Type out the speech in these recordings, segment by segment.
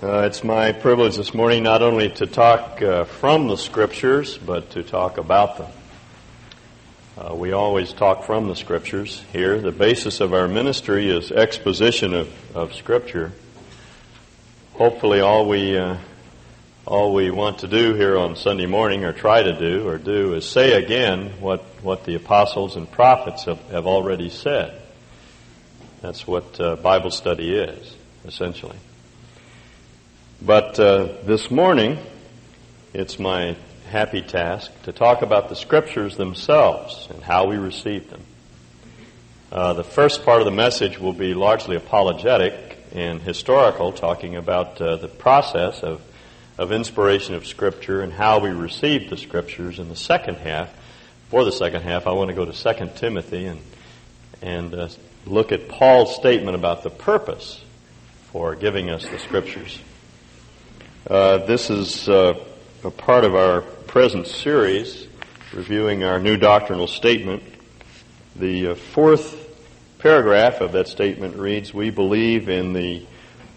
Uh, it's my privilege this morning not only to talk uh, from the Scriptures, but to talk about them. Uh, we always talk from the Scriptures here. The basis of our ministry is exposition of, of Scripture. Hopefully, all we uh, all we want to do here on Sunday morning, or try to do, or do, is say again what what the apostles and prophets have, have already said. That's what uh, Bible study is, essentially. But uh, this morning, it's my happy task to talk about the scriptures themselves and how we receive them. Uh, the first part of the message will be largely apologetic and historical, talking about uh, the process of, of inspiration of Scripture and how we receive the Scriptures. In the second half, for the second half, I want to go to 2 Timothy and, and uh, look at Paul's statement about the purpose for giving us the Scriptures. Uh, this is uh, a part of our present series reviewing our new doctrinal statement. The uh, fourth paragraph of that statement reads, We believe in the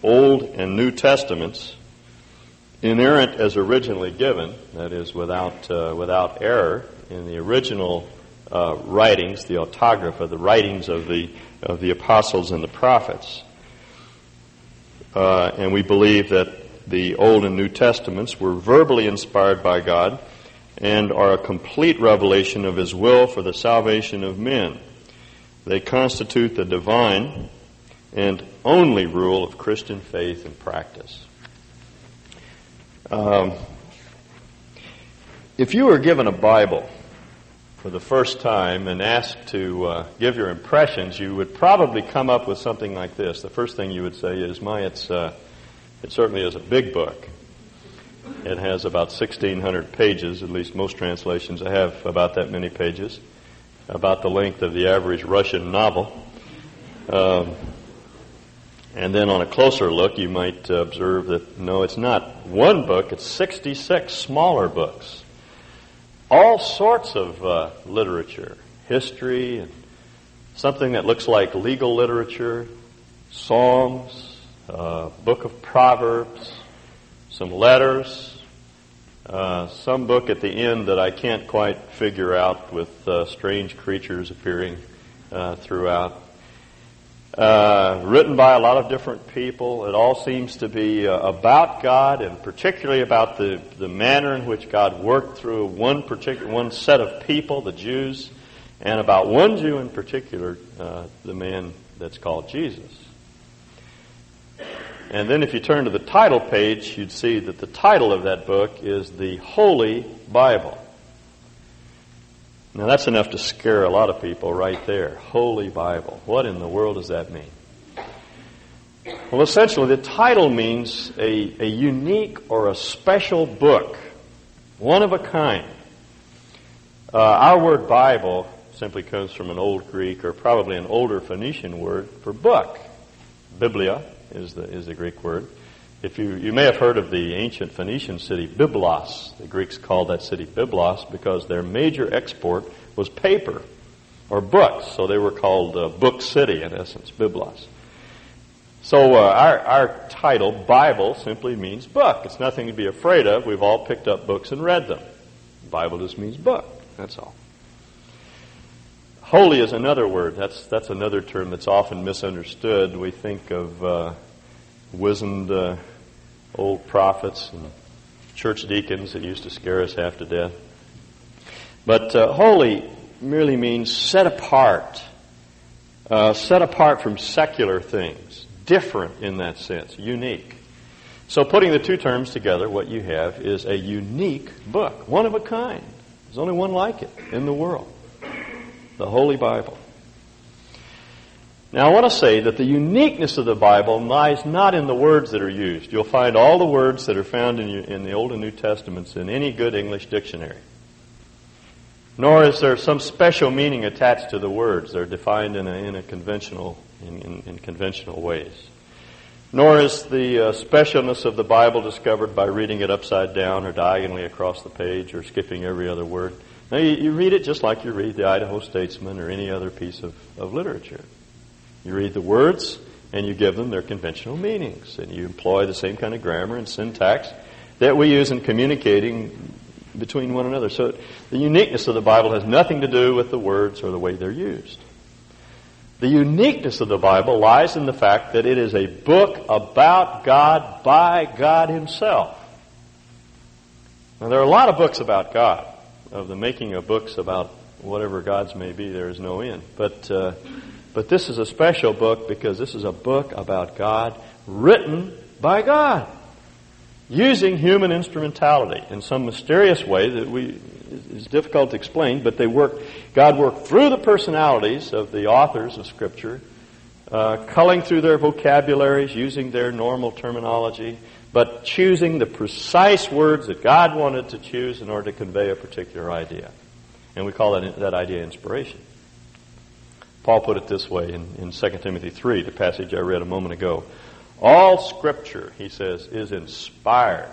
Old and New Testaments, inerrant as originally given, that is, without, uh, without error, in the original uh, writings, the autographa, the writings of the, of the apostles and the prophets. and we believe that the Old and New Testaments were verbally inspired by God and are a complete revelation of His will for the salvation of men. They constitute the divine and only rule of Christian faith and practice. Um, if you were given a Bible for the first time and asked to uh, give your impressions, you would probably come up with something like this. The first thing you would say is, "My, it's uh, it certainly is a big book. It has about 1,600 pages, at least most translations have about that many pages, about the length of the average Russian novel. Um, and then on a closer look, you might observe that no, it's not one book, it's 66 smaller books. All sorts of uh, literature, history, and something that looks like legal literature, songs, uh, book of Proverbs, some letters, uh, some book at the end that I can't quite figure out with uh, strange creatures appearing uh, throughout. Uh, written by a lot of different people. It all seems to be uh, about God and particularly about the, the manner in which God worked through one particular one set of people, the Jews, and about one Jew in particular, the man that's called Jesus. And then if you turn to the title page, you'd see that the title of that book is The Holy Bible. Now that's enough to scare a lot of people right there. Holy Bible. What in the world does that mean? Well, essentially, the title means a, a unique or a special book, one of a kind. Uh, our word Bible simply comes from an old Greek or probably an older Phoenician word for book, biblia, is the, is the Greek word. If you, you may have heard of the ancient Phoenician city Byblos. The Greeks called that city Byblos because their major export was paper or books. So they were called uh, Book City in essence, Byblos. So uh, our, our title, Bible, simply means book. It's nothing to be afraid of. We've all picked up books and read them. Bible just means book. That's all. Holy is another word. That's, that's another term that's often misunderstood. We think of uh, wizened uh, old prophets and church deacons that used to scare us half to death. But uh, holy merely means set apart, uh, set apart from secular things, different in that sense, unique. So putting the two terms together, what you have is a unique book, one of a kind. There's only one like it in the world the Holy Bible. Now, I want to say that the uniqueness of the Bible lies not in the words that are used. You'll find all the words that are found in, in the Old and New Testaments in any good English dictionary. Nor is there some special meaning attached to the words. They're defined in a, in a conventional, in, in, in, conventional ways. Nor is the uh, specialness of the Bible discovered by reading it upside down or diagonally across the page or skipping every other word. Now, you, you, read it just like you read the Idaho Statesman or any other piece of, of literature. You read the words, and you give them their conventional meanings, and you employ the same kind of grammar and syntax that we use in communicating between one another. So the uniqueness of the Bible has nothing to do with the words or the way they're used. The uniqueness of the Bible lies in the fact that it is a book about God by God Himself. Now, there are a lot of books about God. Of the making of books about whatever gods may be, there is no end. But, uh, but this is a special book because this is a book about God written by God using human instrumentality in some mysterious way that we is difficult to explain, but they work. God worked through the personalities of the authors of Scripture, uh, culling through their vocabularies, using their normal terminology, but choosing the precise words that God wanted to choose in order to convey a particular idea, and we call that that idea inspiration. Paul put it this way in, in 2 Timothy 3, the passage I read a moment ago. All Scripture, he says, is inspired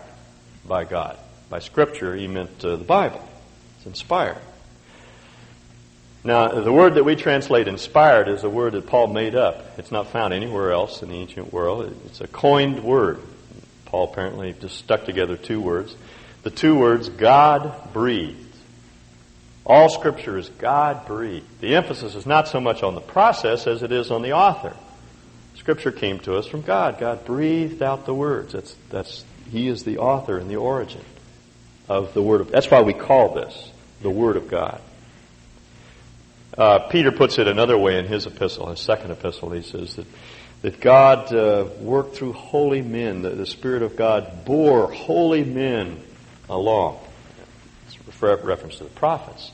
by God. By Scripture, he meant uh, the Bible. It's inspired. Now, the word that we translate inspired is a word that Paul made up. It's not found anywhere else in the ancient world. It's a coined word. Paul apparently just stuck together two words. The two words, God breathed. All Scripture is God breathed. The emphasis is not so much on the process as it is on the author. Scripture came to us from God. God breathed out the words. That's, that's, he is the author and the origin of the Word of That's why we call this the Word of God. Uh, Peter puts it another way in his epistle, his second epistle. He says that, that God uh, worked through holy men, that the Spirit of God bore holy men along. It's a reference to the prophets.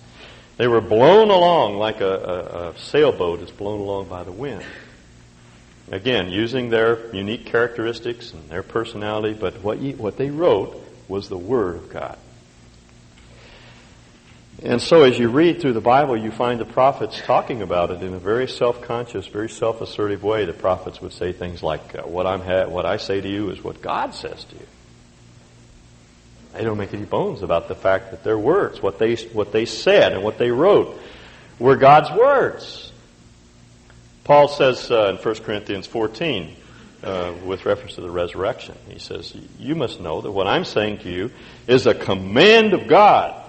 They were blown along like a, a, a sailboat is blown along by the wind. Again, using their unique characteristics and their personality, but what, what they wrote was the Word of God. And so as you read through the Bible, you find the prophets talking about it in a very self-conscious, very self-assertive way. The prophets would say things like, uh, what, I'm ha- what I say to you is what God says to you. They don't make any bones about the fact that their words, what they, what they said and what they wrote, were God's words. Paul says uh, in 1 Corinthians 14, uh, with reference to the resurrection, he says, You must know that what I'm saying to you is a command of God.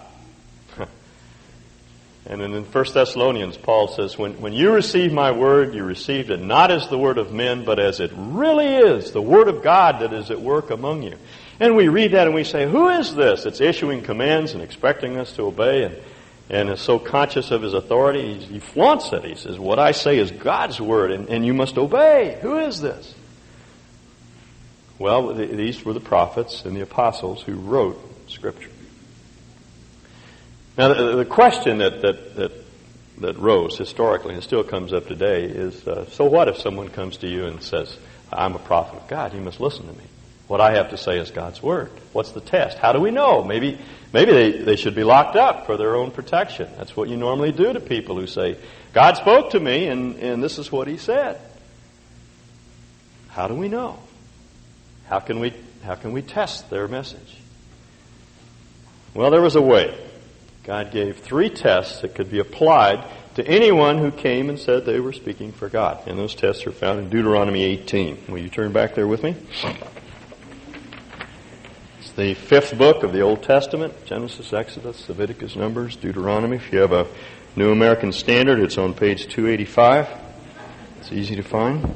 And then in 1 Thessalonians, Paul says, when, when you receive my word, you received it not as the word of men, but as it really is, the word of God that is at work among you. And we read that and we say, Who is this? It's issuing commands and expecting us to obey. And and is so conscious of his authority, he, he flaunts it. He says, What I say is God's word, and, and you must obey. Who is this? Well, these were the prophets and the apostles who wrote Scripture. Now, the, the question that, that, that, that rose historically and still comes up today is uh, so what if someone comes to you and says, I'm a prophet of God, you must listen to me? What I have to say is God's Word. What's the test? How do we know? Maybe, maybe they, they should be locked up for their own protection. That's what you normally do to people who say, God spoke to me and, and this is what He said. How do we know? How can we, how can we test their message? Well, there was a way. God gave three tests that could be applied to anyone who came and said they were speaking for God. And those tests are found in Deuteronomy 18. Will you turn back there with me? It's the fifth book of the Old Testament Genesis, Exodus, Leviticus, Numbers, Deuteronomy. If you have a New American Standard, it's on page 285. It's easy to find.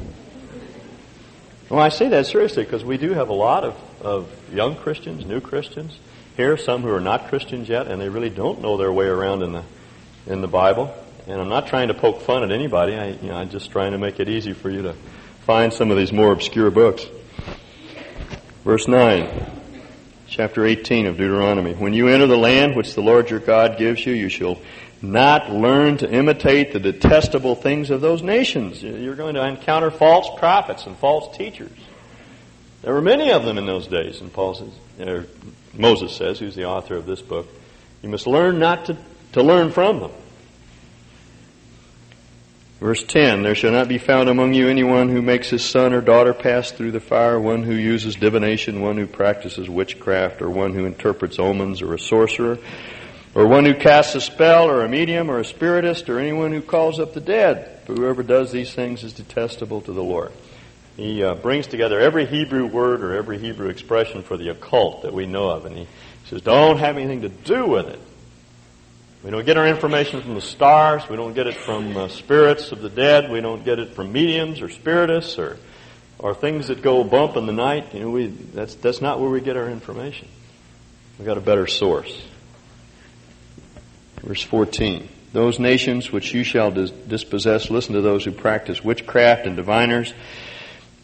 Well, I say that seriously because we do have a lot of, of young Christians, new Christians here, some who are not Christians yet, and they really don't know their way around in the, in the Bible. And I'm not trying to poke fun at anybody. I, you know, I'm just trying to make it easy for you to find some of these more obscure books. Verse 9 chapter 18 of Deuteronomy. When you enter the land which the Lord your God gives you, you shall not learn to imitate the detestable things of those nations. You're going to encounter false prophets and false teachers. There were many of them in those days, and Paul says, Moses says, who's the author of this book, you must learn not to, to learn from them. Verse 10, there shall not be found among you anyone who makes his son or daughter pass through the fire, one who uses divination, one who practices witchcraft, or one who interprets omens, or a sorcerer, or one who casts a spell, or a medium, or a spiritist, or anyone who calls up the dead. For whoever does these things is detestable to the Lord. He uh, brings together every Hebrew word or every Hebrew expression for the occult that we know of, and he says, don't have anything to do with it. We don't get our information from the stars. We don't get it from uh, spirits of the dead. We don't get it from mediums or spiritists or, or things that go bump in the night. You know, we, that's, that's not where we get our information. We've got a better source. Verse 14. Those nations which you shall dis- dispossess, listen to those who practice witchcraft and diviners.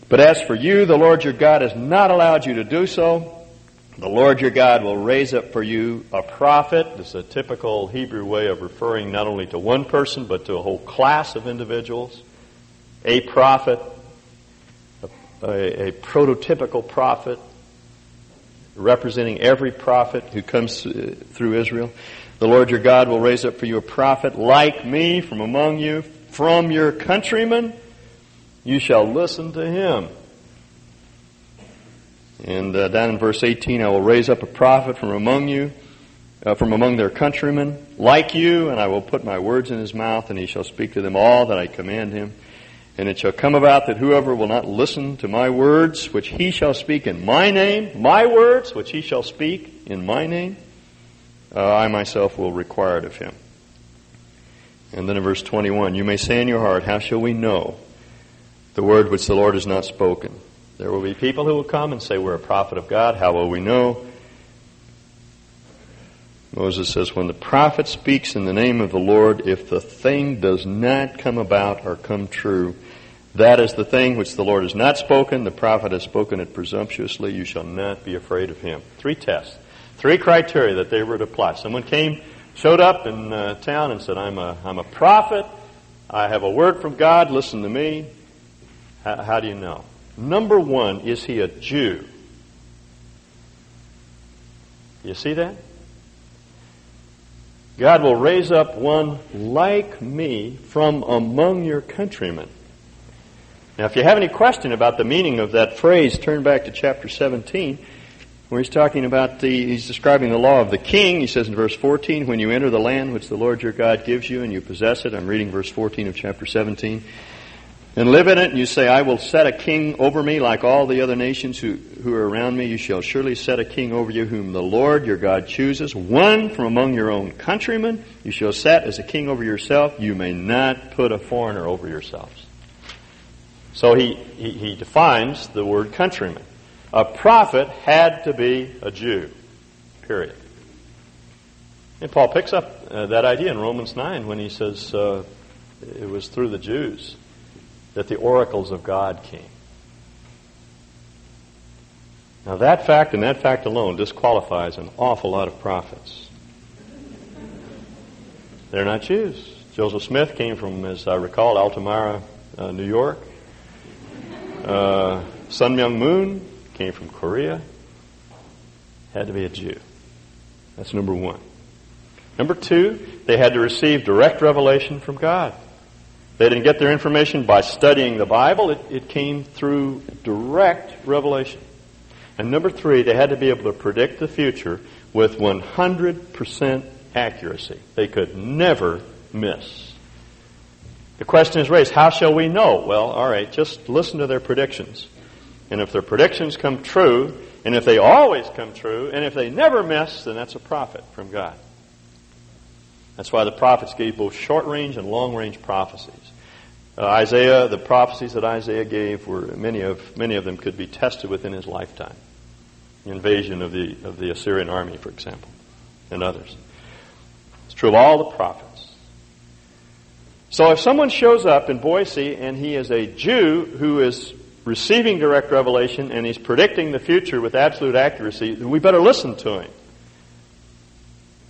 But as for you, the Lord your God has not allowed you to do so. The Lord your God will raise up for you a prophet. This is a typical Hebrew way of referring not only to one person, but to a whole class of individuals. A prophet, a, a, a prototypical prophet, representing every prophet who comes uh, through Israel. The Lord your God will raise up for you a prophet like me from among you, from your countrymen. You shall listen to him. And uh, down in verse 18, I will raise up a prophet from among you, uh, from among their countrymen, like you, and I will put my words in his mouth, and he shall speak to them all that I command him. And it shall come about that whoever will not listen to my words, which he shall speak in my name, my words, which he shall speak in my name, uh, I myself will require it of him. And then in verse 21, you may say in your heart, how shall we know the word which the Lord has not spoken? There will be people who will come and say, We're a prophet of God. How will we know? Moses says, When the prophet speaks in the name of the Lord, if the thing does not come about or come true, that is the thing which the Lord has not spoken. The prophet has spoken it presumptuously. You shall not be afraid of him. Three tests, three criteria that they were to apply. Someone came, showed up in uh, town and said, I'm a, I'm a prophet. I have a word from God. Listen to me. How, how do you know? Number one, is he a Jew? You see that? God will raise up one like me from among your countrymen. Now, if you have any question about the meaning of that phrase, turn back to chapter 17, where he's talking about the, he's describing the law of the king. He says in verse 14, when you enter the land which the Lord your God gives you and you possess it, I'm reading verse 14 of chapter 17, and live in it, and you say, I will set a king over me like all the other nations who, who are around me. You shall surely set a king over you whom the Lord your God chooses, one from among your own countrymen. You shall set as a king over yourself. You may not put a foreigner over yourselves. So he, he, he defines the word countryman. A prophet had to be a Jew, period. And Paul picks up uh, that idea in Romans 9 when he says uh, it was through the Jews that the oracles of God came. Now, that fact and that fact alone disqualifies an awful lot of prophets. They're not Jews. Joseph Smith came from, as I recall, Altamira, uh, New York. Uh, Sun Myung Moon came from Korea. Had to be a Jew. That's number one. Number two, they had to receive direct revelation from God. They didn't get their information by studying the Bible. It, it came through direct revelation. And number three, they had to be able to predict the future with 100% accuracy. They could never miss. The question is raised, how shall we know? Well, alright, just listen to their predictions. And if their predictions come true, and if they always come true, and if they never miss, then that's a prophet from God. That's why the prophets gave both short range and long range prophecies. Uh, Isaiah, the prophecies that Isaiah gave were many of many of them could be tested within his lifetime. Invasion of the of the Assyrian army, for example, and others. It's true of all the prophets. So if someone shows up in Boise and he is a Jew who is receiving direct revelation and he's predicting the future with absolute accuracy, then we better listen to him.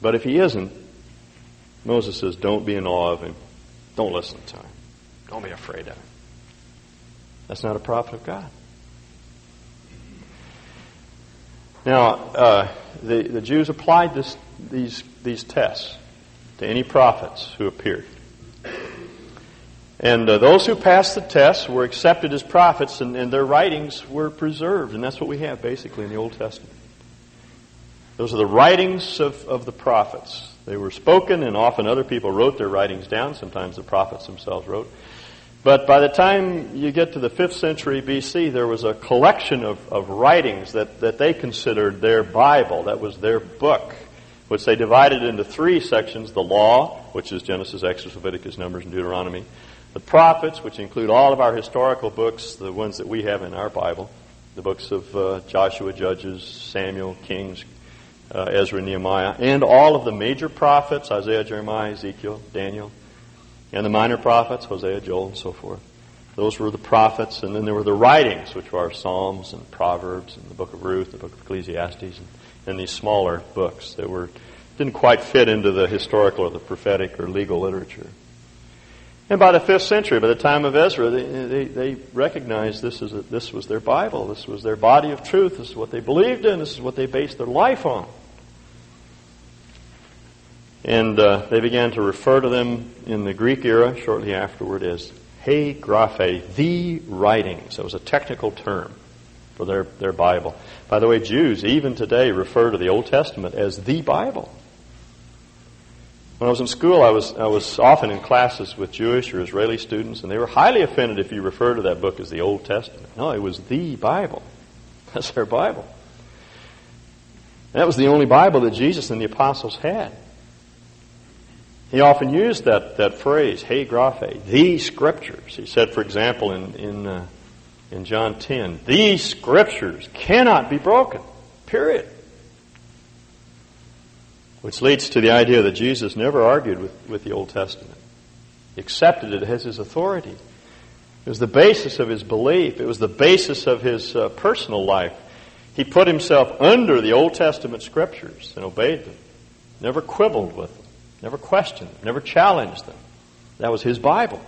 But if he isn't, Moses says, don't be in awe of him. Don't listen to him. Don't be afraid of him. That's not a prophet of God. Now, uh, the, the Jews applied this, these, these tests to any prophets who appeared. And uh, those who passed the tests were accepted as prophets, and, and, their writings were preserved. And that's what we have basically in the Old Testament. Those are the writings of, of the prophets. They were spoken, and often other people wrote their writings down. Sometimes the prophets themselves wrote. But by the time you get to the 5th century BC, there was a collection of, of writings that, that they considered their Bible. That was their book, which they divided into three sections the law, which is Genesis, Exodus, Leviticus, Numbers, and Deuteronomy. The prophets, which include all of our historical books, the ones that we have in our Bible, the books of uh, Joshua, Judges, Samuel, Kings, uh, Ezra, Nehemiah, and all of the major prophets, Isaiah, Jeremiah, Ezekiel, Daniel, and the minor prophets, Hosea, Joel, and so forth. Those were the prophets, and then there were the writings, which were Psalms and Proverbs and the book of Ruth, the book of Ecclesiastes, and, and these smaller books that were didn't quite fit into the historical or the prophetic or legal literature. And by the fifth century, by the time of Ezra, they, they, they recognized this, is a, this was their Bible, this was their body of truth, this is what they believed in, this is what they based their life on. And uh, they began to refer to them in the Greek era shortly afterward as he graphe, the writings. That was a technical term for their, their Bible. By the way, Jews even today refer to the Old Testament as the Bible. When I was in school, I was, I was often in classes with Jewish or Israeli students, and they were highly offended if you referred to that book as the Old Testament. No, it was the Bible. That's their Bible. That was the only Bible that Jesus and the apostles had. He often used that, that phrase, he graphe, the scriptures. He said, for example, in, in, uh, in John 10, these scriptures cannot be broken. Period. Which leads to the idea that Jesus never argued with, with the Old Testament. He accepted it as his authority. It was the basis of his belief. It was the basis of his uh, personal life. He put himself under the Old Testament scriptures and obeyed them. Never quibbled with them. Never questioned them. Never challenged them. That was his Bible.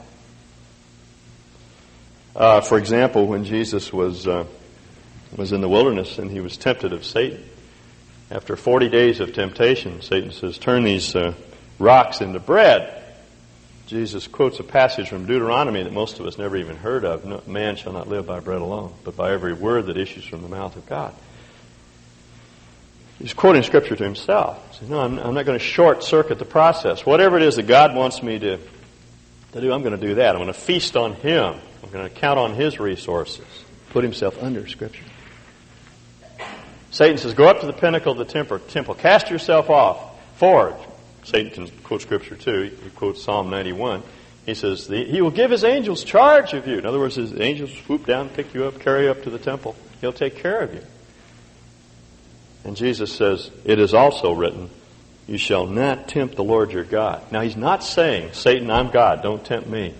Uh, for example, when Jesus was uh, was in the wilderness and he was tempted of Satan, after 40 days of temptation, Satan says, Turn these uh, rocks into bread. Jesus quotes a passage from Deuteronomy that most of us never even heard of no, Man shall not live by bread alone, but by every word that issues from the mouth of God. He's quoting Scripture to himself. He says, No, I'm, I'm not going to short circuit the process. Whatever it is that God wants me to, to do, I'm going to do that. I'm going to feast on Him. I'm going to count on His resources. Put himself under Scripture. Satan says, Go up to the pinnacle of the temple, temple. cast yourself off. Forward. Satan can quote Scripture too. He quotes Psalm 91. He says, He will give His angels charge of you. In other words, His angels swoop down, pick you up, carry you up to the temple. He'll take care of you. And Jesus says, It is also written, You shall not tempt the Lord your God. Now, He's not saying, Satan, I'm God, don't tempt me.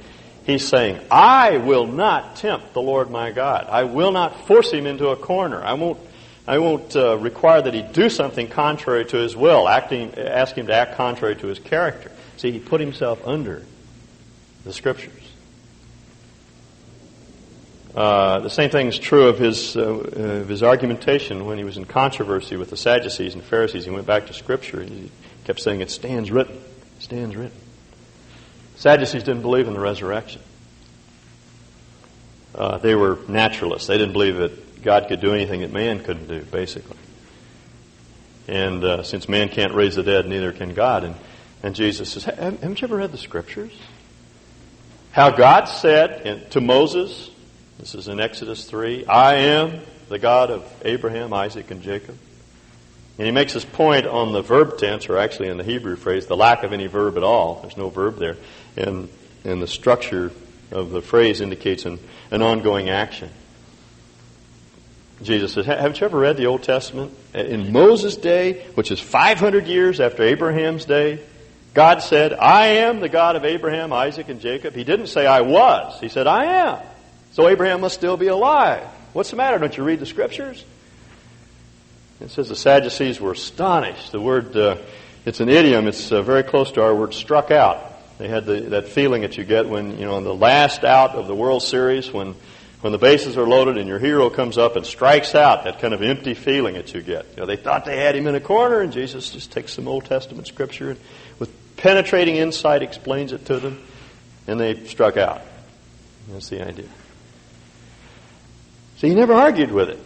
He's saying, I will not tempt the Lord my God. I will not force him into a corner. I won't I won't uh, require that he do something contrary to his will, acting, ask him to act contrary to his character. See, he put himself under the scriptures. Uh, the same thing is true of his, uh, of his argumentation when he was in controversy with the Sadducees and Pharisees. He went back to Scripture and he kept saying, It stands written. It stands written. Sadducees didn't believe in the resurrection. Uh, they were naturalists. They didn't believe that God could do anything that man couldn't do, basically. And uh, since man can't raise the dead, neither can God. And, and Jesus says, Haven't you ever read the scriptures? How God said to Moses, this is in Exodus 3, I am the God of Abraham, Isaac, and Jacob. And he makes his point on the verb tense, or actually in the Hebrew phrase, the lack of any verb at all. There's no verb there. And, and the structure of the phrase indicates an, an ongoing action. Jesus says, Haven't you ever read the Old Testament? In Moses' day, which is 500 years after Abraham's day, God said, I am the God of Abraham, Isaac, and Jacob. He didn't say, I was. He said, I am. So Abraham must still be alive. What's the matter? Don't you read the scriptures? It says the Sadducees were astonished. The word, uh, it's an idiom. It's uh, very close to our word struck out. They had the, that feeling that you get when, you know, in the last out of the World Series, when when the bases are loaded and your hero comes up and strikes out, that kind of empty feeling that you get. You know, they thought they had him in a corner, and Jesus just takes some Old Testament scripture and with penetrating insight explains it to them, and they struck out. That's the idea. So he never argued with it.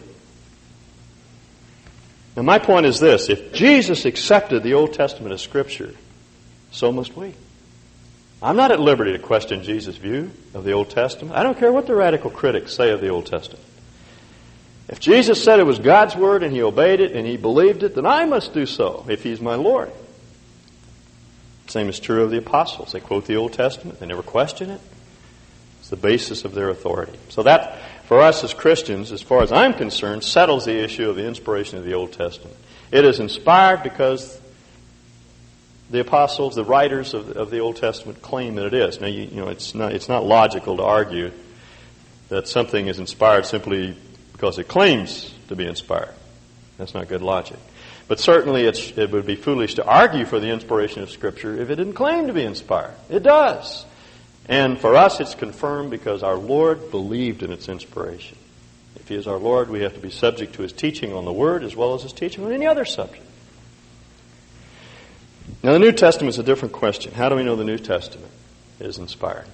Now, my point is this if Jesus accepted the Old Testament as Scripture, so must we. I'm not at liberty to question Jesus' view of the Old Testament. I don't care what the radical critics say of the Old Testament. If Jesus said it was God's word and he obeyed it and he believed it, then I must do so if he's my Lord. Same is true of the apostles. They quote the Old Testament, they never question it. It's the basis of their authority. So that, for us as Christians, as far as I'm concerned, settles the issue of the inspiration of the Old Testament. It is inspired because the apostles, the writers of, of the Old Testament claim that it is. Now, you, you know, it's not, it's not logical to argue that something is inspired simply because it claims to be inspired. That's not good logic. But certainly it would be foolish to argue for the inspiration of Scripture if it didn't claim to be inspired. It does. And for us, it's confirmed because our Lord believed in its inspiration. If He is our Lord, we have to be subject to His teaching on the Word as well as His teaching on any other subject. Now, the New Testament is a different question. How do we know the New Testament is inspired?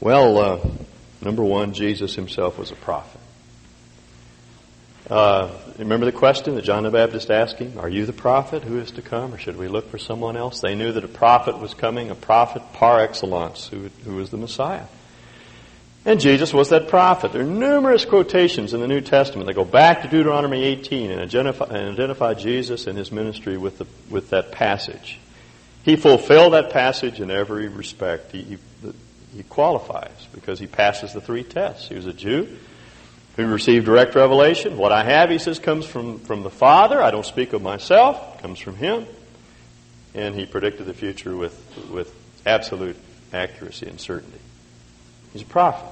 Well, uh, number one, Jesus himself was a prophet. Uh, remember the question that John the Baptist asked him? Are you the prophet who is to come, or should we look for someone else? They knew that a prophet was coming, a prophet par excellence, who, who was the Messiah. And Jesus was that prophet. There are numerous quotations in the New Testament that go back to Deuteronomy 18 and identify, and identify Jesus and his ministry with, the, with that passage. He fulfilled that passage in every respect. He, he, he qualifies because he passes the three tests. He was a Jew who received direct revelation. What I have, he says, comes from, from the Father. I don't speak of myself. It comes from him. And he predicted the future with, with absolute accuracy and certainty. He's a prophet.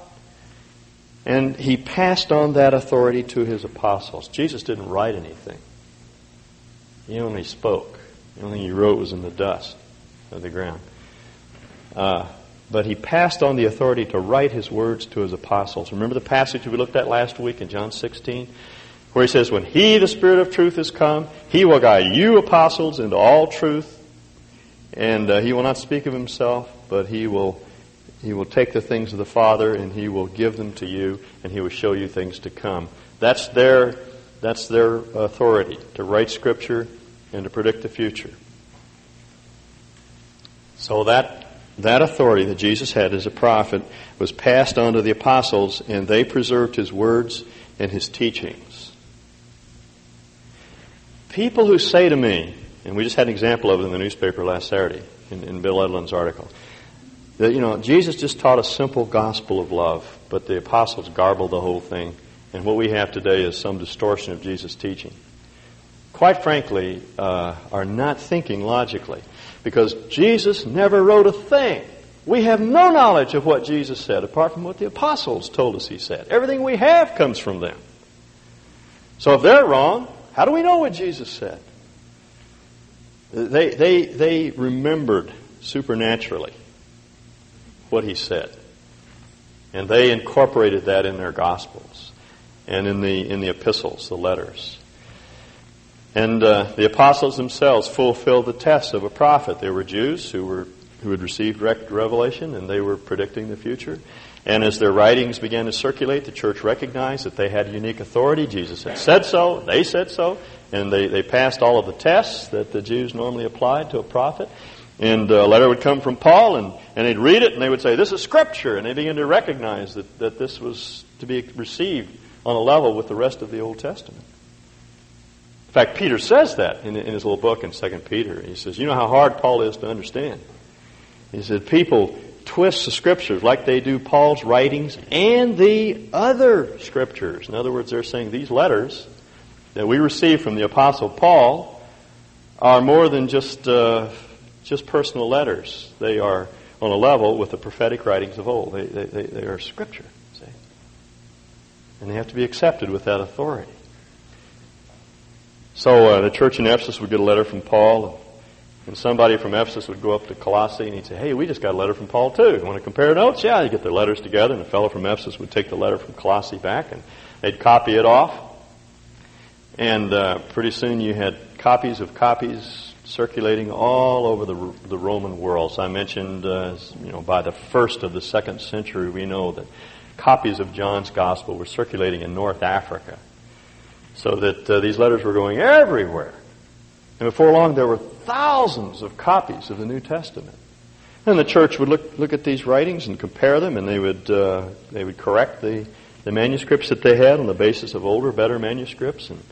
And he passed on that authority to his apostles. Jesus didn't write anything. He only spoke. The only thing he wrote was in the dust of the ground. Uh, but he passed on the authority to write his words to his apostles. Remember the passage we looked at last week in John 16? Where he says, When he, the Spirit of truth, is come, he will guide you, apostles, into all truth. And uh, he will not speak of himself, but he will he will take the things of the Father and He will give them to you and He will show you things to come. That's their, that's their authority to write Scripture and to predict the future. So that, that authority that Jesus had as a prophet was passed on to the apostles and they preserved His words and His teachings. People who say to me, and we just had an example of it in the newspaper last Saturday in, in Bill Edlund's article, that, you know, Jesus just taught a simple gospel of love, but the apostles garbled the whole thing. And what we have today is some distortion of Jesus' teaching. Quite frankly, uh, are not thinking logically. Because Jesus never wrote a thing. We have no knowledge of what Jesus said apart from what the apostles told us he said. Everything we have comes from them. So if they're wrong, how do we know what Jesus said? They, they, they remembered supernaturally what he said. And they incorporated that in their gospels and in the, in the epistles, the letters. And uh, the apostles themselves fulfilled the test of a prophet. They were Jews who were who had received revelation, and they were predicting the future. And as their writings began to circulate, the church recognized that they had unique authority. Jesus had said so, they said so, and they, they passed all of the tests that the Jews normally applied to a prophet. And a letter would come from Paul, and, and they'd read it, and they would say, This is Scripture. And they began to recognize that, that this was to be received on a level with the rest of the Old Testament. Fact, Peter says that in, in his little book in 2 Peter. He says, You know how hard Paul is to understand. He said, People twist the Scriptures like they do Paul's writings and the other Scriptures. In other words, they're saying these letters that we receive from the Apostle Paul are more than just. Uh, just personal letters. They are on a level with the prophetic writings of old. They, they, they, are scripture? And they have to be accepted with that authority. So uh, the church in Ephesus would get a letter from Paul, and somebody from Ephesus would go up to Colossae and he'd say, Hey, we just got a letter from Paul too. Want to compare notes? Yeah, you get their letters together, and a fellow from Ephesus would take the letter from Colossae back and they'd copy it off. And uh, pretty soon you had copies of copies circulating all over the, the Roman world. So I mentioned, uh, you know, by the first of the second century, we know that copies of John's Gospel were circulating in North Africa. So that uh, these letters were going everywhere. And before long, there were thousands of copies of the New Testament. And the church would look, look at these writings and compare them, and they would, uh, they would correct the, the manuscripts that they had on the basis of older, better manuscripts. And,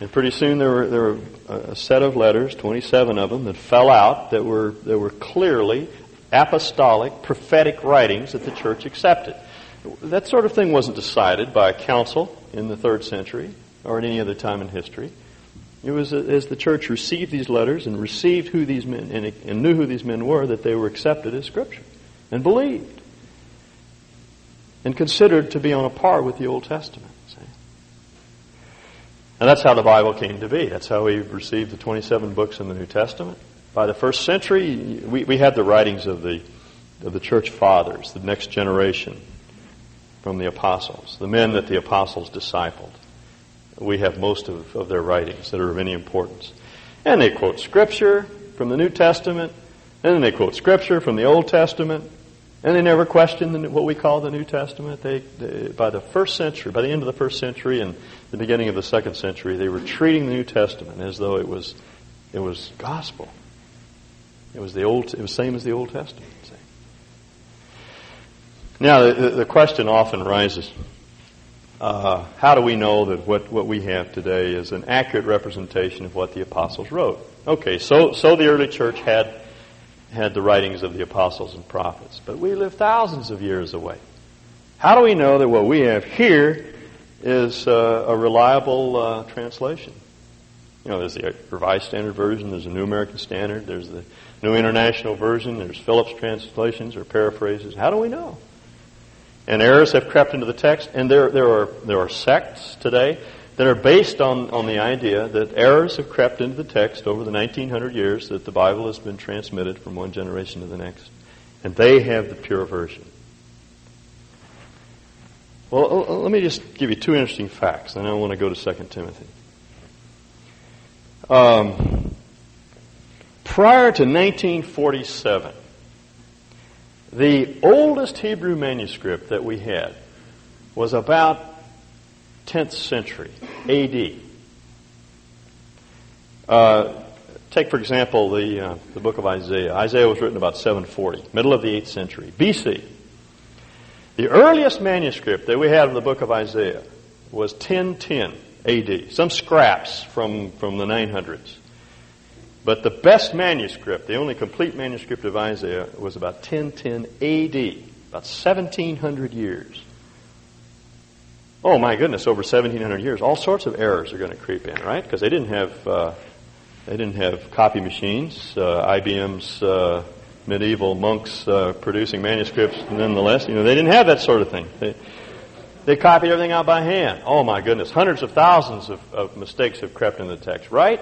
and pretty soon there were, there were a set of letters, 27 of them, that fell out that were, that were clearly apostolic, prophetic writings that the church accepted. That sort of thing wasn't decided by a council in the third century or at any other time in history. It was as the church received these letters and received who these men and, and knew who these men were that they were accepted as Scripture and believed and considered to be on a par with the Old Testament. And that's how the Bible came to be. That's how we received the 27 books in the New Testament. By the first century, we, we had the writings of the, of the church fathers, the next generation from the apostles, the men that the apostles discipled we have most of, of their writings that are of any importance. And they quote Scripture from the New Testament, and then they quote Scripture from the Old Testament, and they never question what we call the New Testament. They, they, by the first century, by the end of the first century and the beginning of the second century, they were treating the New Testament as though it was, it was gospel. It was the old. It was same as the Old Testament. See? Now, the, the question often rises: uh, how do we know that what, what we have today is an accurate representation of what the apostles wrote? Okay, so, so the early church had, had the writings of the apostles and prophets, but we live thousands of years away. How do we know that what we have here is uh, a reliable uh, translation? You know, there's the Revised Standard Version, there's the New American Standard, there's the New International Version, there's Phillips translations or paraphrases. How do we know? And errors have crept into the text, and there, there, are, there are sects today that are based on, on the idea that errors have crept into the text over the 1900 years that the Bible has been transmitted from one generation to the next. And they have the pure version. Well, let me just give you two interesting facts, and I want to go to 2 Timothy. Um, prior to 1947, the oldest Hebrew manuscript that we had was about 10th century AD. Uh, take, for example, the, uh, the book of Isaiah. Isaiah was written about 740, middle of the 8th century, BC. The earliest manuscript that we had of the book of Isaiah was 1010 AD, some scraps from, from the 900s. But the best manuscript, the only complete manuscript of Isaiah, was about 1010 AD, about 1700 years. Oh my goodness, over 1700 years, all sorts of errors are going to creep in, right? Because they didn't have uh, they didn't have copy machines. Uh, IBM's uh, medieval monks uh, producing manuscripts, nonetheless, you know, they didn't have that sort of thing. They, they copied everything out by hand. Oh my goodness, hundreds of thousands of, of mistakes have crept in the text, right?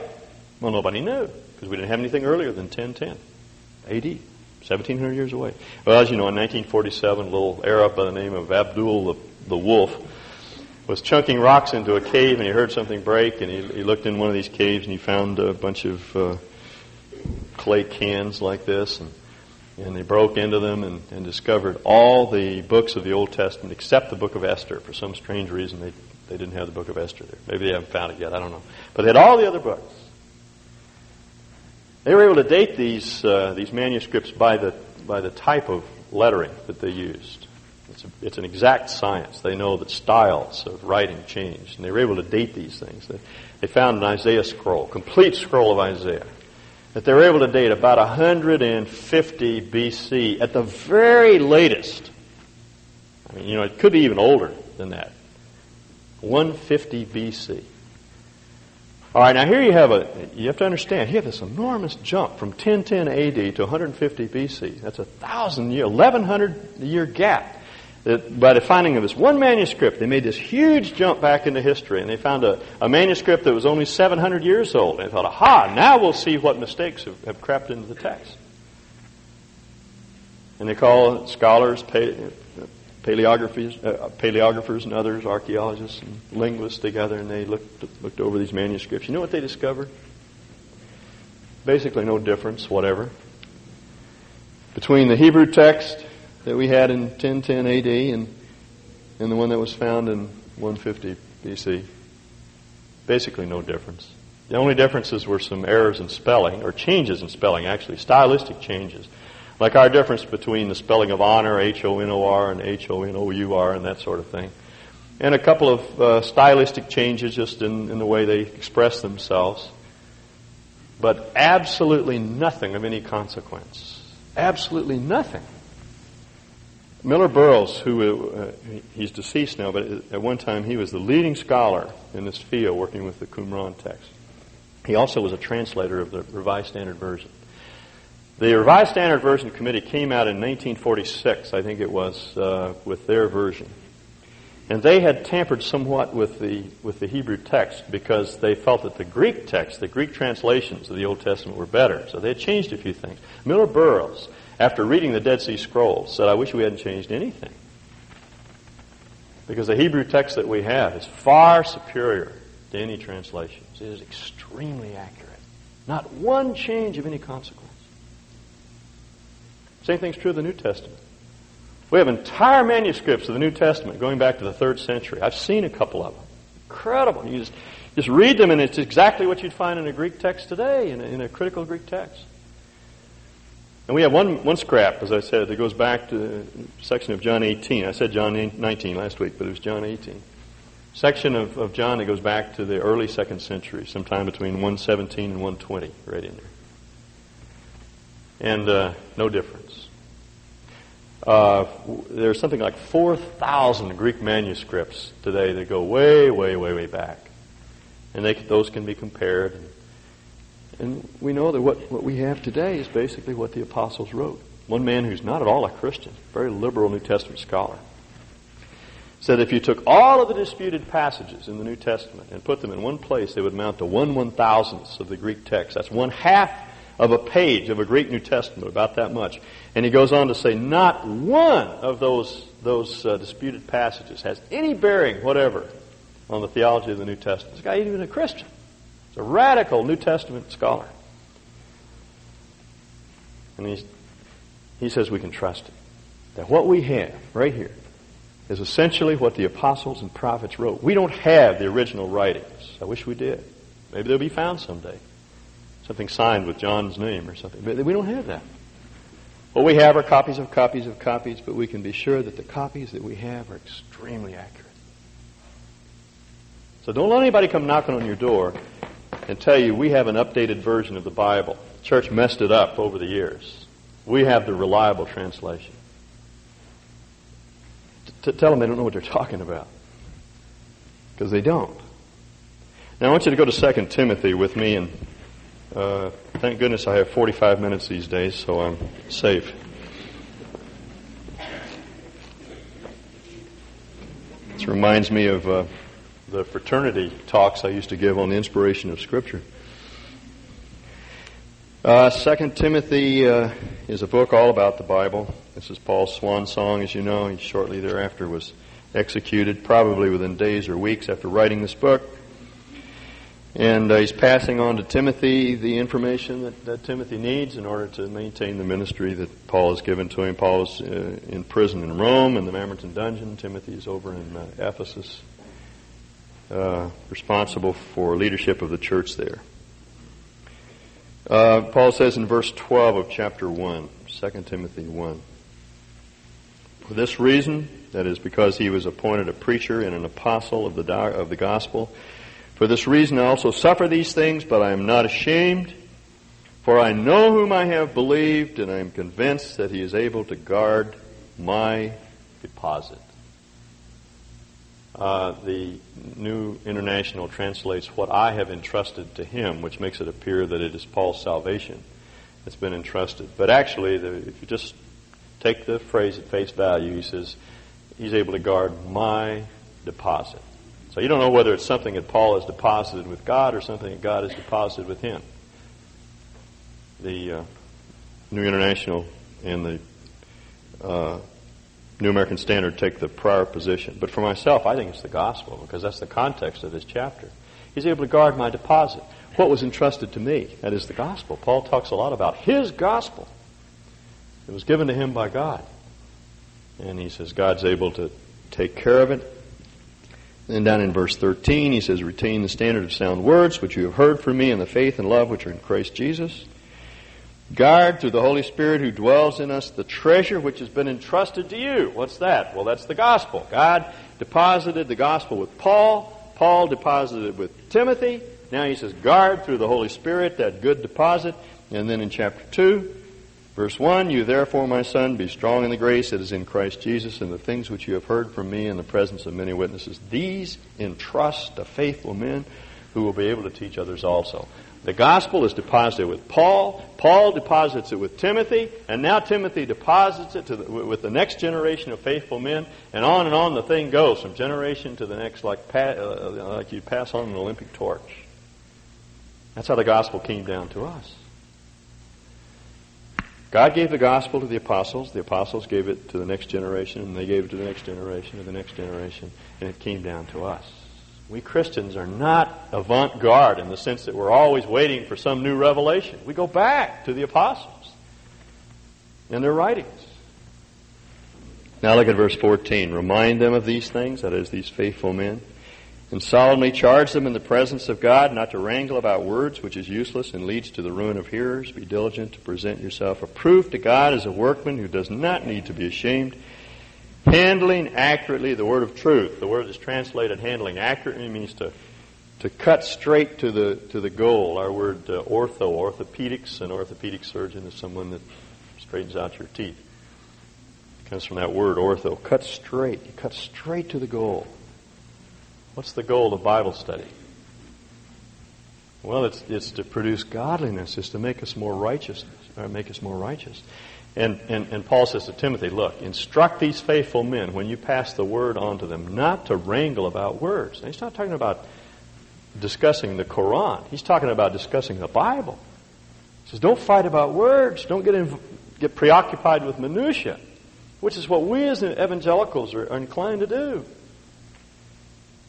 Well, nobody knew because we didn't have anything earlier than 1010 AD, 1700 years away. Well, as you know, in 1947, a little Arab by the name of Abdul the, the Wolf was chunking rocks into a cave and he heard something break and he, he looked in one of these caves and he found a bunch of uh, clay cans like this and, and they broke into them and, and discovered all the books of the Old Testament except the book of Esther. For some strange reason, they, they didn't have the book of Esther there. Maybe they haven't found it yet. I don't know. But they had all the other books. They were able to date these, uh, these manuscripts by the, by the type of lettering that they used. It's, a, it's an exact science. They know that styles of writing changed, and they were able to date these things. They, they found an Isaiah scroll, complete scroll of Isaiah, that they were able to date about 150 BC at the very latest. I mean, you know, it could be even older than that. 150 BC. All right, now here you have a, you have to understand, have this enormous jump from 1010 AD to 150 BC. That's a thousand year, 1100 year gap. That by the finding of this one manuscript, they made this huge jump back into history, and they found a, a manuscript that was only 700 years old. And they thought, aha, now we'll see what mistakes have, have crept into the text. And they call scholars, paleographers, uh, paleographers and others, archaeologists and linguists together, and they looked, looked over these manuscripts. You know what they discovered? Basically, no difference, whatever, between the Hebrew text that we had in 1010 AD and, and the one that was found in 150 BC. Basically, no difference. The only differences were some errors in spelling, or changes in spelling, actually, stylistic changes Like our difference between the spelling of honor, H-O-N-O-R, and H-O-N-O-U-R, and that sort of thing. And a couple of uh, stylistic changes just in, in the way they express themselves. But absolutely nothing of any consequence. Absolutely nothing. Millar Burrows, who uh, he's deceased now, but at one time he was the leading scholar in this field, working with the Qumran text. He also was a translator of the Revised Standard Version. The Revised Standard Version Committee came out in 1946, I think it was, uh, with their version. And they had tampered somewhat with the, with the Hebrew text because they felt that the Greek text, the Greek translations of the Old Testament were better. So they had changed a few things. Millar Burrows, after reading the Dead Sea Scrolls, said, I wish we hadn't changed anything. Because the Hebrew text that we have is far superior to any translations. It is extremely accurate. Not one change of any consequence. Same thing's true of the New Testament. We have entire manuscripts of the New Testament going back to the third century. I've seen a couple of them. Incredible. You just, just read them, and it's exactly what you'd find in a Greek text today, in a, in a critical Greek text. And we have one, one scrap, as I said, that goes back to the section of John 18. I said John 19 last week, but it was John 18. Section of, of John that goes back to the early second century, sometime between 117 and 120, right in there and uh, no difference. Uh, there's something like 4,000 Greek manuscripts today that go way, way, way, way back. And they, those can be compared. And we know that what, what we have today is basically what the apostles wrote. One man who's not at all a Christian, very liberal New Testament scholar, said if you took all of the disputed passages in the New Testament and put them in one place, they would amount to one one thousandths of the Greek text. That's one half of a page of a Greek New Testament, about that much. And he goes on to say, not one of those, those uh, disputed passages has any bearing whatever on the theology of the New Testament. This guy ain't even a Christian. He's a radical New Testament scholar. And he's, he says we can trust him. That what we have right here is essentially what the apostles and prophets wrote. We don't have the original writings. I wish we did. Maybe they'll be found someday something signed with John's name or something. But we don't have that. What we have are copies of copies of copies, but we can be sure that the copies that we have are extremely accurate. So don't let anybody come knocking on your door and tell you we have an updated version of the Bible. The church messed it up over the years. We have the reliable translation. Tell them they don't know what they're talking about. Because they don't. Now I want you to go to 2 Timothy with me and uh, thank goodness I have 45 minutes these days, so I'm safe. This reminds me of uh, the fraternity talks I used to give on the inspiration of Scripture. Uh, Second Timothy uh, is a book all about the Bible. This is Paul's swan song, as you know. He shortly thereafter was executed, probably within days or weeks after writing this book. And uh, he's passing on to Timothy the information that, that, Timothy needs in order to maintain the ministry that Paul has given to him. Paul is uh, in prison in Rome in the Mamertine dungeon. Timothy is over in uh, Ephesus, uh, responsible for leadership of the church there. Uh, Paul says in verse 12 of chapter 1, 2 Timothy 1, For this reason, that is because he was appointed a preacher and an apostle of the, of the gospel, for this reason I also suffer these things, but I am not ashamed, for I know whom I have believed, and I am convinced that he is able to guard my deposit. Uh, the New International translates what I have entrusted to him, which makes it appear that it is Paul's salvation that's been entrusted. But actually, the, if you just take the phrase at face value, he says, he's able to guard my deposit. So you don't know whether it's something that Paul has deposited with God or something that God has deposited with him. The uh, New International and the uh, New American Standard take the prior position. But for myself, I think it's the gospel because that's the context of this chapter. He's able to guard my deposit. What was entrusted to me? That is the gospel. Paul talks a lot about his gospel. It was given to him by God. And he says God's able to take care of it then down in verse 13, he says, Retain the standard of sound words which you have heard from me in the faith and love which are in Christ Jesus. Guard through the Holy Spirit who dwells in us the treasure which has been entrusted to you. What's that? Well, that's the gospel. God deposited the gospel with Paul. Paul deposited it with Timothy. Now he says, guard through the Holy Spirit that good deposit. And then in chapter 2, verse 1, You therefore, my son, be strong in the grace that is in Christ Jesus, and the things which you have heard from me in the presence of many witnesses. These entrust to faithful men who will be able to teach others also. The gospel is deposited with Paul. Paul deposits it with Timothy, and now Timothy deposits it the, with the next generation of faithful men, and on and on the thing goes from generation to the next, like, pa- uh, like you pass on an Olympic torch. That's how the gospel came down to us. God gave the gospel to the apostles. The apostles gave it to the next generation, and they gave it to the next generation, and the next generation, and it came down to us. We Christians are not avant garde in the sense that we're always waiting for some new revelation. We go back to the apostles and their writings. Now look at verse 14. Remind them of these things, that is, these faithful men, and solemnly charge them in the presence of God not to wrangle about words, which is useless and leads to the ruin of hearers. Be diligent to present yourself approved to God as a workman who does not need to be ashamed Handling accurately the word of truth. The word is translated handling accurately means to to cut straight to the to the goal. Our word uh, ortho, orthopedics, an orthopedic surgeon is someone that straightens out your teeth. It comes from that word ortho. Cut straight. You cut straight to the goal. What's the goal of Bible study? Well, it's it's to produce godliness. It's to make us more righteous, or make us more righteous. And, and, and Paul says to Timothy, look, instruct these faithful men when you pass the word on to them not to wrangle about words. Now, he's not talking about discussing the Quran. He's talking about discussing the Bible. He says, don't fight about words. Don't get, in, get preoccupied with minutia, which is what we as evangelicals are inclined to do.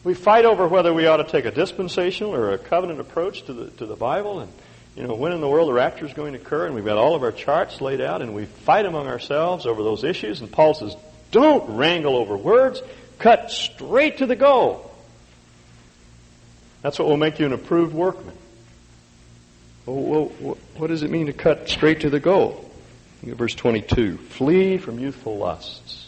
We fight over whether we ought to take a dispensational or a covenant approach to the, to the Bible and you know, when in the world the rapture is going to occur, and we've got all of our charts laid out, and we fight among ourselves over those issues, and Paul says, don't wrangle over words, cut straight to the goal. That's what will make you an approved workman. Well, what does it mean to cut straight to the goal? Verse 22 Flee from youthful lusts.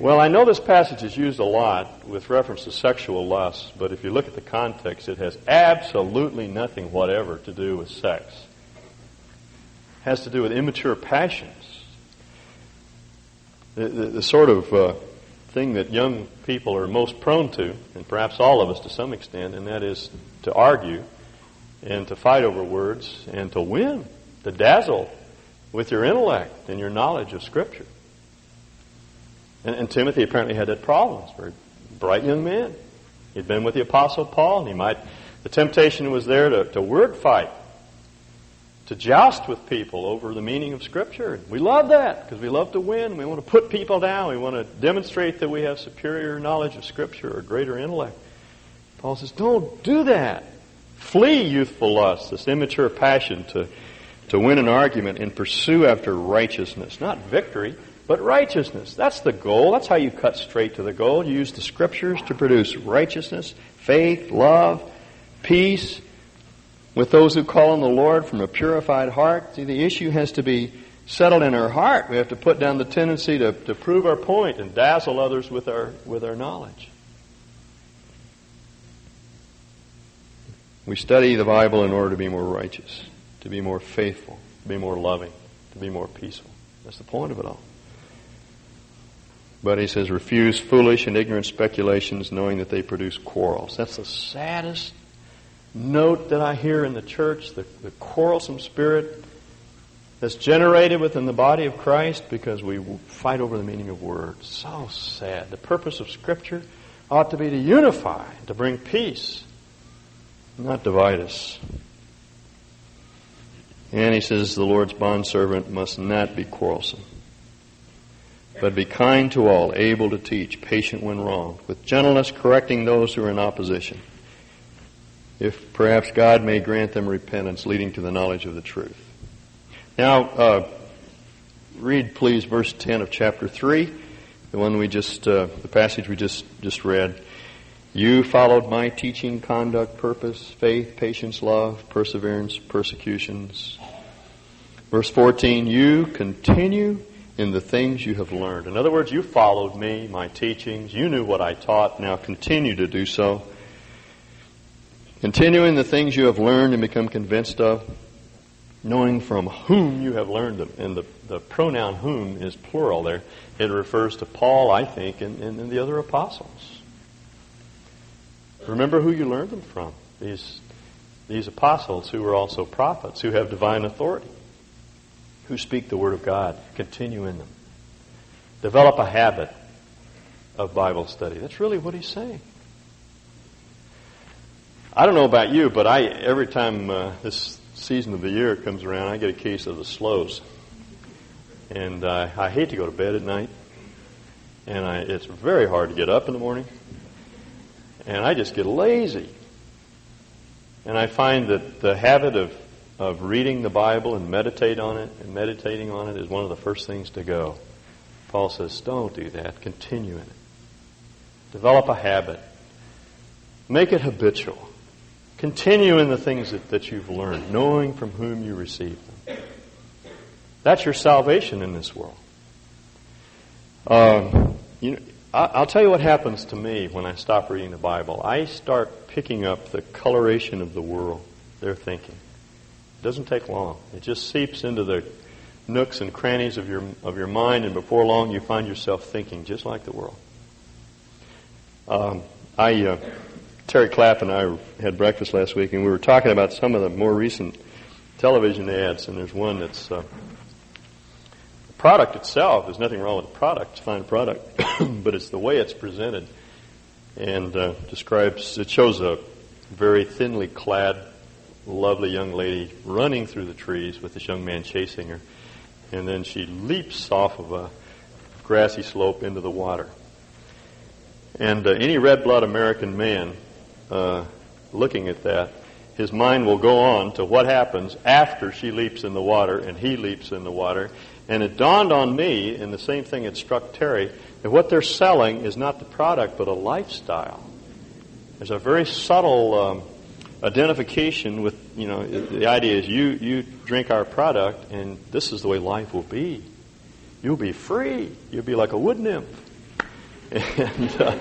Well, I know this passage is used a lot with reference to sexual lust, but if you look at the context, it has absolutely nothing whatever to do with sex. It has to do with immature passions. The, the, the sort of uh, thing that young people are most prone to, and perhaps all of us to some extent, and that is to argue and to fight over words and to win, to dazzle with your intellect and your knowledge of Scripture. And, and Timothy apparently had that problem. He's a very bright young man. He'd been with the Apostle Paul, and he might, the temptation was there to, to word fight, to joust with people over the meaning of Scripture. We love that because we love to win. We want to put people down. We want to demonstrate that we have superior knowledge of Scripture or greater intellect. Paul says, don't do that. Flee youthful lust, this immature passion to, to win an argument and pursue after righteousness, not victory but righteousness. That's the goal. That's how you cut straight to the goal. You use the scriptures to produce righteousness, faith, love, peace with those who call on the Lord from a purified heart. See, the issue has to be settled in our heart. We have to put down the tendency to, to prove our point and dazzle others with our, with our knowledge. We study the Bible in order to be more righteous, to be more faithful, to be more loving, to be more peaceful. That's the point of it all. But he says, refuse foolish and ignorant speculations, knowing that they produce quarrels. That's the saddest note that I hear in the church, the, the quarrelsome spirit that's generated within the body of Christ because we fight over the meaning of words. So sad. The purpose of Scripture ought to be to unify, to bring peace, not divide us. And he says the Lord's bondservant must not be quarrelsome but be kind to all, able to teach, patient when wrong, with gentleness correcting those who are in opposition, if perhaps God may grant them repentance leading to the knowledge of the truth. Now, uh, read please verse 10 of chapter 3, the one we just, uh, the passage we just, just read. You followed my teaching, conduct, purpose, faith, patience, love, perseverance, persecutions. Verse 14, you continue in the things you have learned. In other words, you followed me, my teachings. You knew what I taught. Now continue to do so. Continue in the things you have learned and become convinced of, knowing from whom you have learned them. And the, the pronoun whom is plural there. It refers to Paul, I think, and, and, and the other apostles. Remember who you learned them from. These, these apostles who were also prophets, who have divine authority, who speak the Word of God. Continue in them. Develop a habit of Bible study. That's really what he's saying. I don't know about you, but I every time uh, this season of the year comes around, I get a case of the slows, and uh, I hate to go to bed at night, and I, it's very hard to get up in the morning and I just get lazy. And I find that the habit of, of reading the Bible and meditate on it and meditating on it is one of the first things to go. Paul says, don't do that. Continue in it. Develop a habit. Make it habitual. Continue in the things that, that you've learned, knowing from whom you received them. That's your salvation in this world. Um, you know, I'll tell you what happens to me when I stop reading the Bible. I start picking up the coloration of the world, their thinking. It doesn't take long. It just seeps into the nooks and crannies of your of your mind, and before long, you find yourself thinking just like the world. Um, I uh, Terry Clapp and I had breakfast last week, and we were talking about some of the more recent television ads, and there's one that's uh, product itself, there's nothing wrong with the product. It's a fine product, but it's the way it's presented and uh, describes. It shows a very thinly clad, lovely young lady running through the trees with this young man chasing her, and then she leaps off of a grassy slope into the water. And uh, any red blood American man uh, looking at that, his mind will go on to what happens after she leaps in the water and he leaps in the water and it dawned on me, and the same thing had struck Terry, that what they're selling is not the product, but a lifestyle. There's a very subtle um, identification with, you know, the idea is you, you drink our product, and this is the way life will be. You'll be free. You'll be like a wood nymph. And, uh,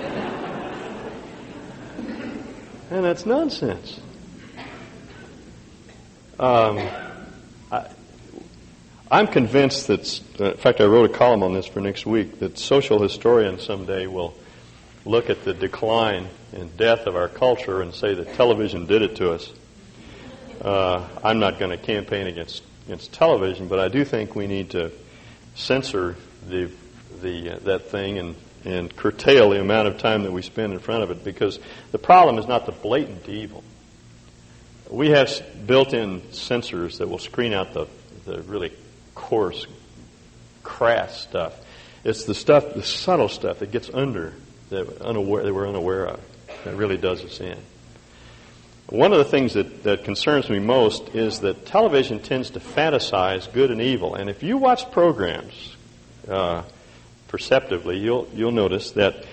and that's nonsense. Um, I'm convinced that, uh, in fact, I wrote a column on this for next week, that social historians someday will look at the decline and death of our culture and say that television did it to us. Uh, I'm not going to campaign against against television, but I do think we need to censor the the uh, that thing and and curtail the amount of time that we spend in front of it because the problem is not the blatant evil. We have built-in sensors that will screen out the the really coarse, crass stuff. It's the stuff, the subtle stuff that gets under that, unaware, that we're unaware of that really does us in. One of the things that, that concerns me most is that television tends to fantasize good and evil. And if you watch programs uh, perceptively, you'll, you'll notice that,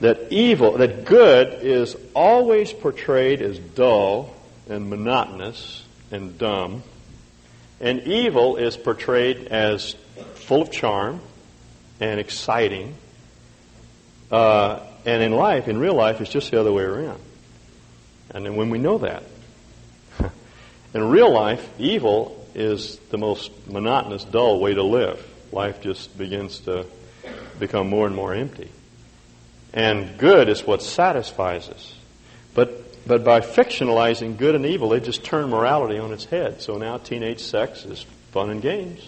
that evil, that good is always portrayed as dull and monotonous and dumb and evil is portrayed as full of charm and exciting. Uh, and in life, in real life, it's just the other way around. And then when we know that, in real life, evil is the most monotonous, dull way to live. Life just begins to become more and more empty. And good is what satisfies us. But but by fictionalizing good and evil, they just turn morality on its head. So now teenage sex is fun and games.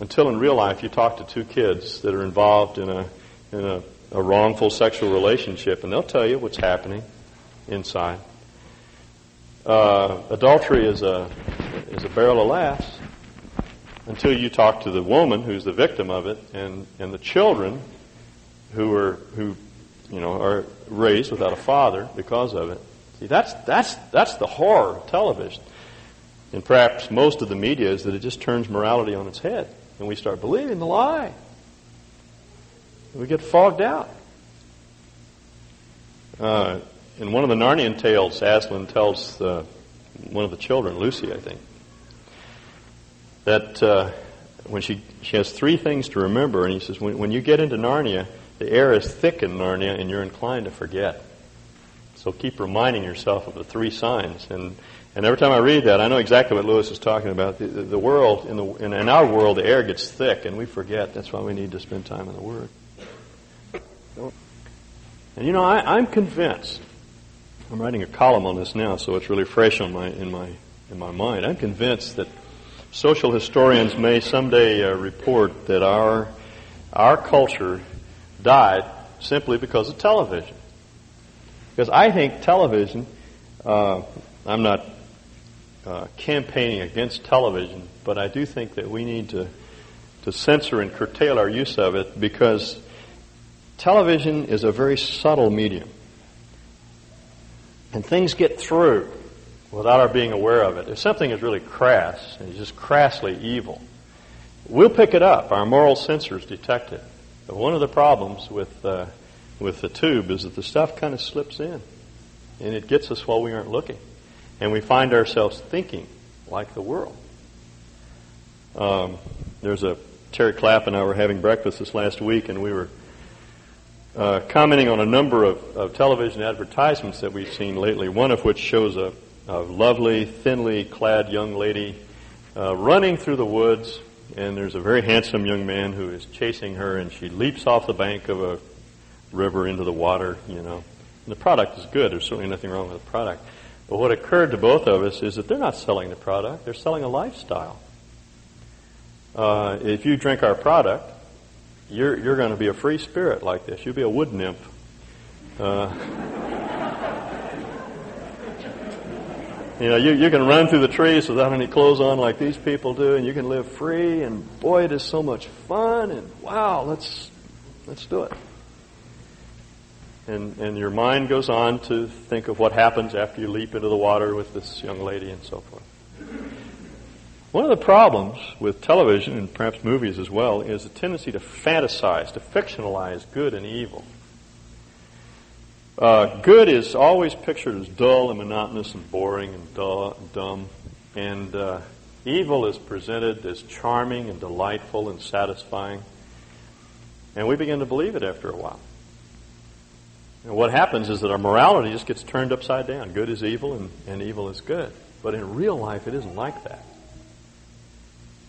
Until in real life, you talk to two kids that are involved in a, in a, a wrongful sexual relationship, and they'll tell you what's happening inside. Uh, adultery is a, is a barrel of laughs until you talk to the woman who's the victim of it and, and the children who are, who you know, are raised without a father because of it. See, that's, that's, that's the horror of television. And perhaps most of the media is that it just turns morality on its head. And we start believing the lie. We get fogged out. Uh, in one of the Narnian tales, Aslan tells uh, one of the children, Lucy, I think, that uh, when she, she has three things to remember, and he says, when, when you get into Narnia, the air is thick in Narnia and you're inclined to forget. So keep reminding yourself of the three signs. And, and every time I read that, I know exactly what Lewis is talking about. The, the, the world, in, the, in, in our world, the air gets thick and we forget. That's why we need to spend time in the Word. And you know, I, I'm convinced. I'm writing a column on this now, so it's really fresh on my, in, my, in my mind. I'm convinced that social historians may someday uh, report that our, our culture died simply because of television. Because I think television, uh, I'm not uh, campaigning against television, but I do think that we need to, to censor and curtail our use of it because television is a very subtle medium. And things get through without our being aware of it. If something is really crass and just crassly evil, we'll pick it up. Our moral sensors detect it. But one of the problems with, uh, with the tube is that the stuff kind of slips in and it gets us while we aren't looking. And we find ourselves thinking like the world. Um, there's a Terry Clapp and I were having breakfast this last week, and we were uh, commenting on a number of, of, television advertisements that we've seen lately. One of which shows a, a lovely, thinly clad young lady uh, running through the woods and there's a very handsome young man who is chasing her, and she leaps off the bank of a river into the water, you know. And the product is good. There's certainly nothing wrong with the product. But what occurred to both of us is that they're not selling the product, they're selling a lifestyle. Uh, if you drink our product, you're, you're going to be a free spirit like this. You'll be a wood nymph. Uh, You know, you, you can run through the trees without any clothes on like these people do, and you can live free, and boy, it is so much fun, and wow, let's, let's do it. And, and your mind goes on to think of what happens after you leap into the water with this young lady and so forth. One of the problems with television and perhaps movies as well is a tendency to fantasize, to fictionalize good and evil. Uh, good is always pictured as dull and monotonous and boring and dull and dumb. And uh, evil is presented as charming and delightful and satisfying. And we begin to believe it after a while. And what happens is that our morality just gets turned upside down. Good is evil and, and evil is good. But in real life, it isn't like that.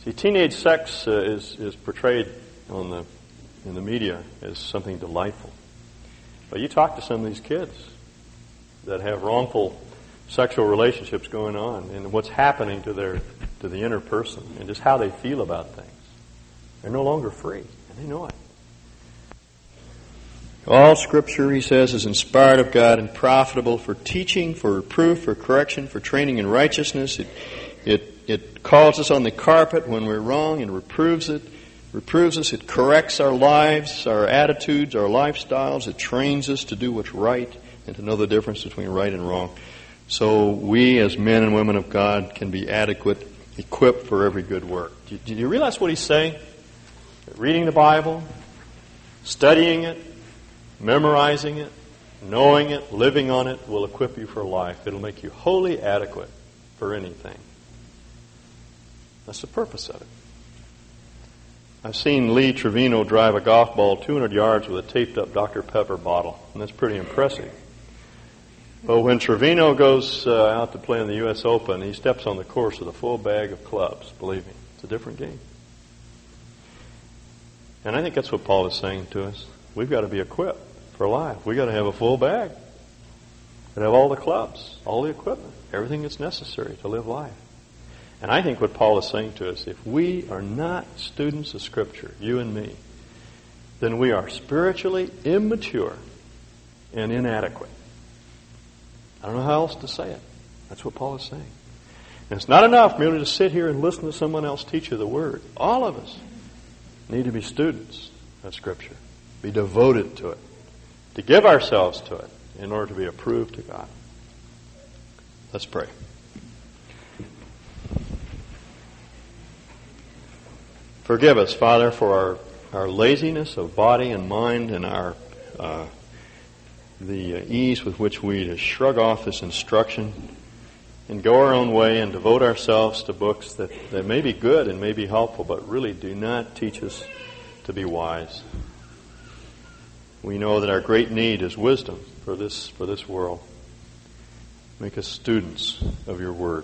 See, teenage sex uh, is, is portrayed on the, in the media as something delightful. But you talk to some of these kids that have wrongful sexual relationships going on and what's happening to their to the inner person and just how they feel about things. They're no longer free, and they know it. All scripture, he says, is inspired of God and profitable for teaching, for reproof, for correction, for training in righteousness. It, it, it calls us on the carpet when we're wrong and reproves it reproves us, it corrects our lives, our attitudes, our lifestyles, it trains us to do what's right and to know the difference between right and wrong. So we, as men and women of God, can be adequate, equipped for every good work. Do you, do you realize what he's saying? Reading the Bible, studying it, memorizing it, knowing it, living on it will equip you for life. It'll make you wholly adequate for anything. That's the purpose of it. I've seen Lee Trevino drive a golf ball 200 yards with a taped up Dr. Pepper bottle, and that's pretty impressive. But when Trevino goes uh, out to play in the U.S. Open, he steps on the course with a full bag of clubs. Believe me, it's a different game. And I think that's what Paul is saying to us. We've got to be equipped for life. We've got to have a full bag. And have all the clubs, all the equipment, everything that's necessary to live life. And I think what Paul is saying to us, if we are not students of Scripture, you and me, then we are spiritually immature and inadequate. I don't know how else to say it. That's what Paul is saying. And it's not enough merely to sit here and listen to someone else teach you the Word. All of us need to be students of Scripture, be devoted to it, to give ourselves to it in order to be approved to God. Let's pray. Forgive us, Father, for our, our laziness of body and mind and our uh, the uh, ease with which we to shrug off this instruction and go our own way and devote ourselves to books that, that may be good and may be helpful, but really do not teach us to be wise. We know that our great need is wisdom for this, for this world. Make us students of your word,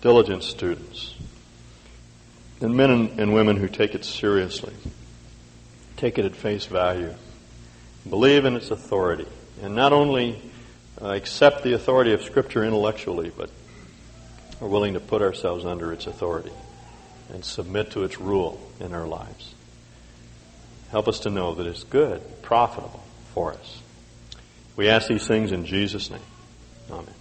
diligent students, and men and, women who take it seriously, take it at face value, believe in its authority, and not only uh, accept the authority of Scripture intellectually, but are willing to put ourselves under its authority and submit to its rule in our lives. Help us to know that it's good, profitable for us. We ask these things in Jesus' name. Amen.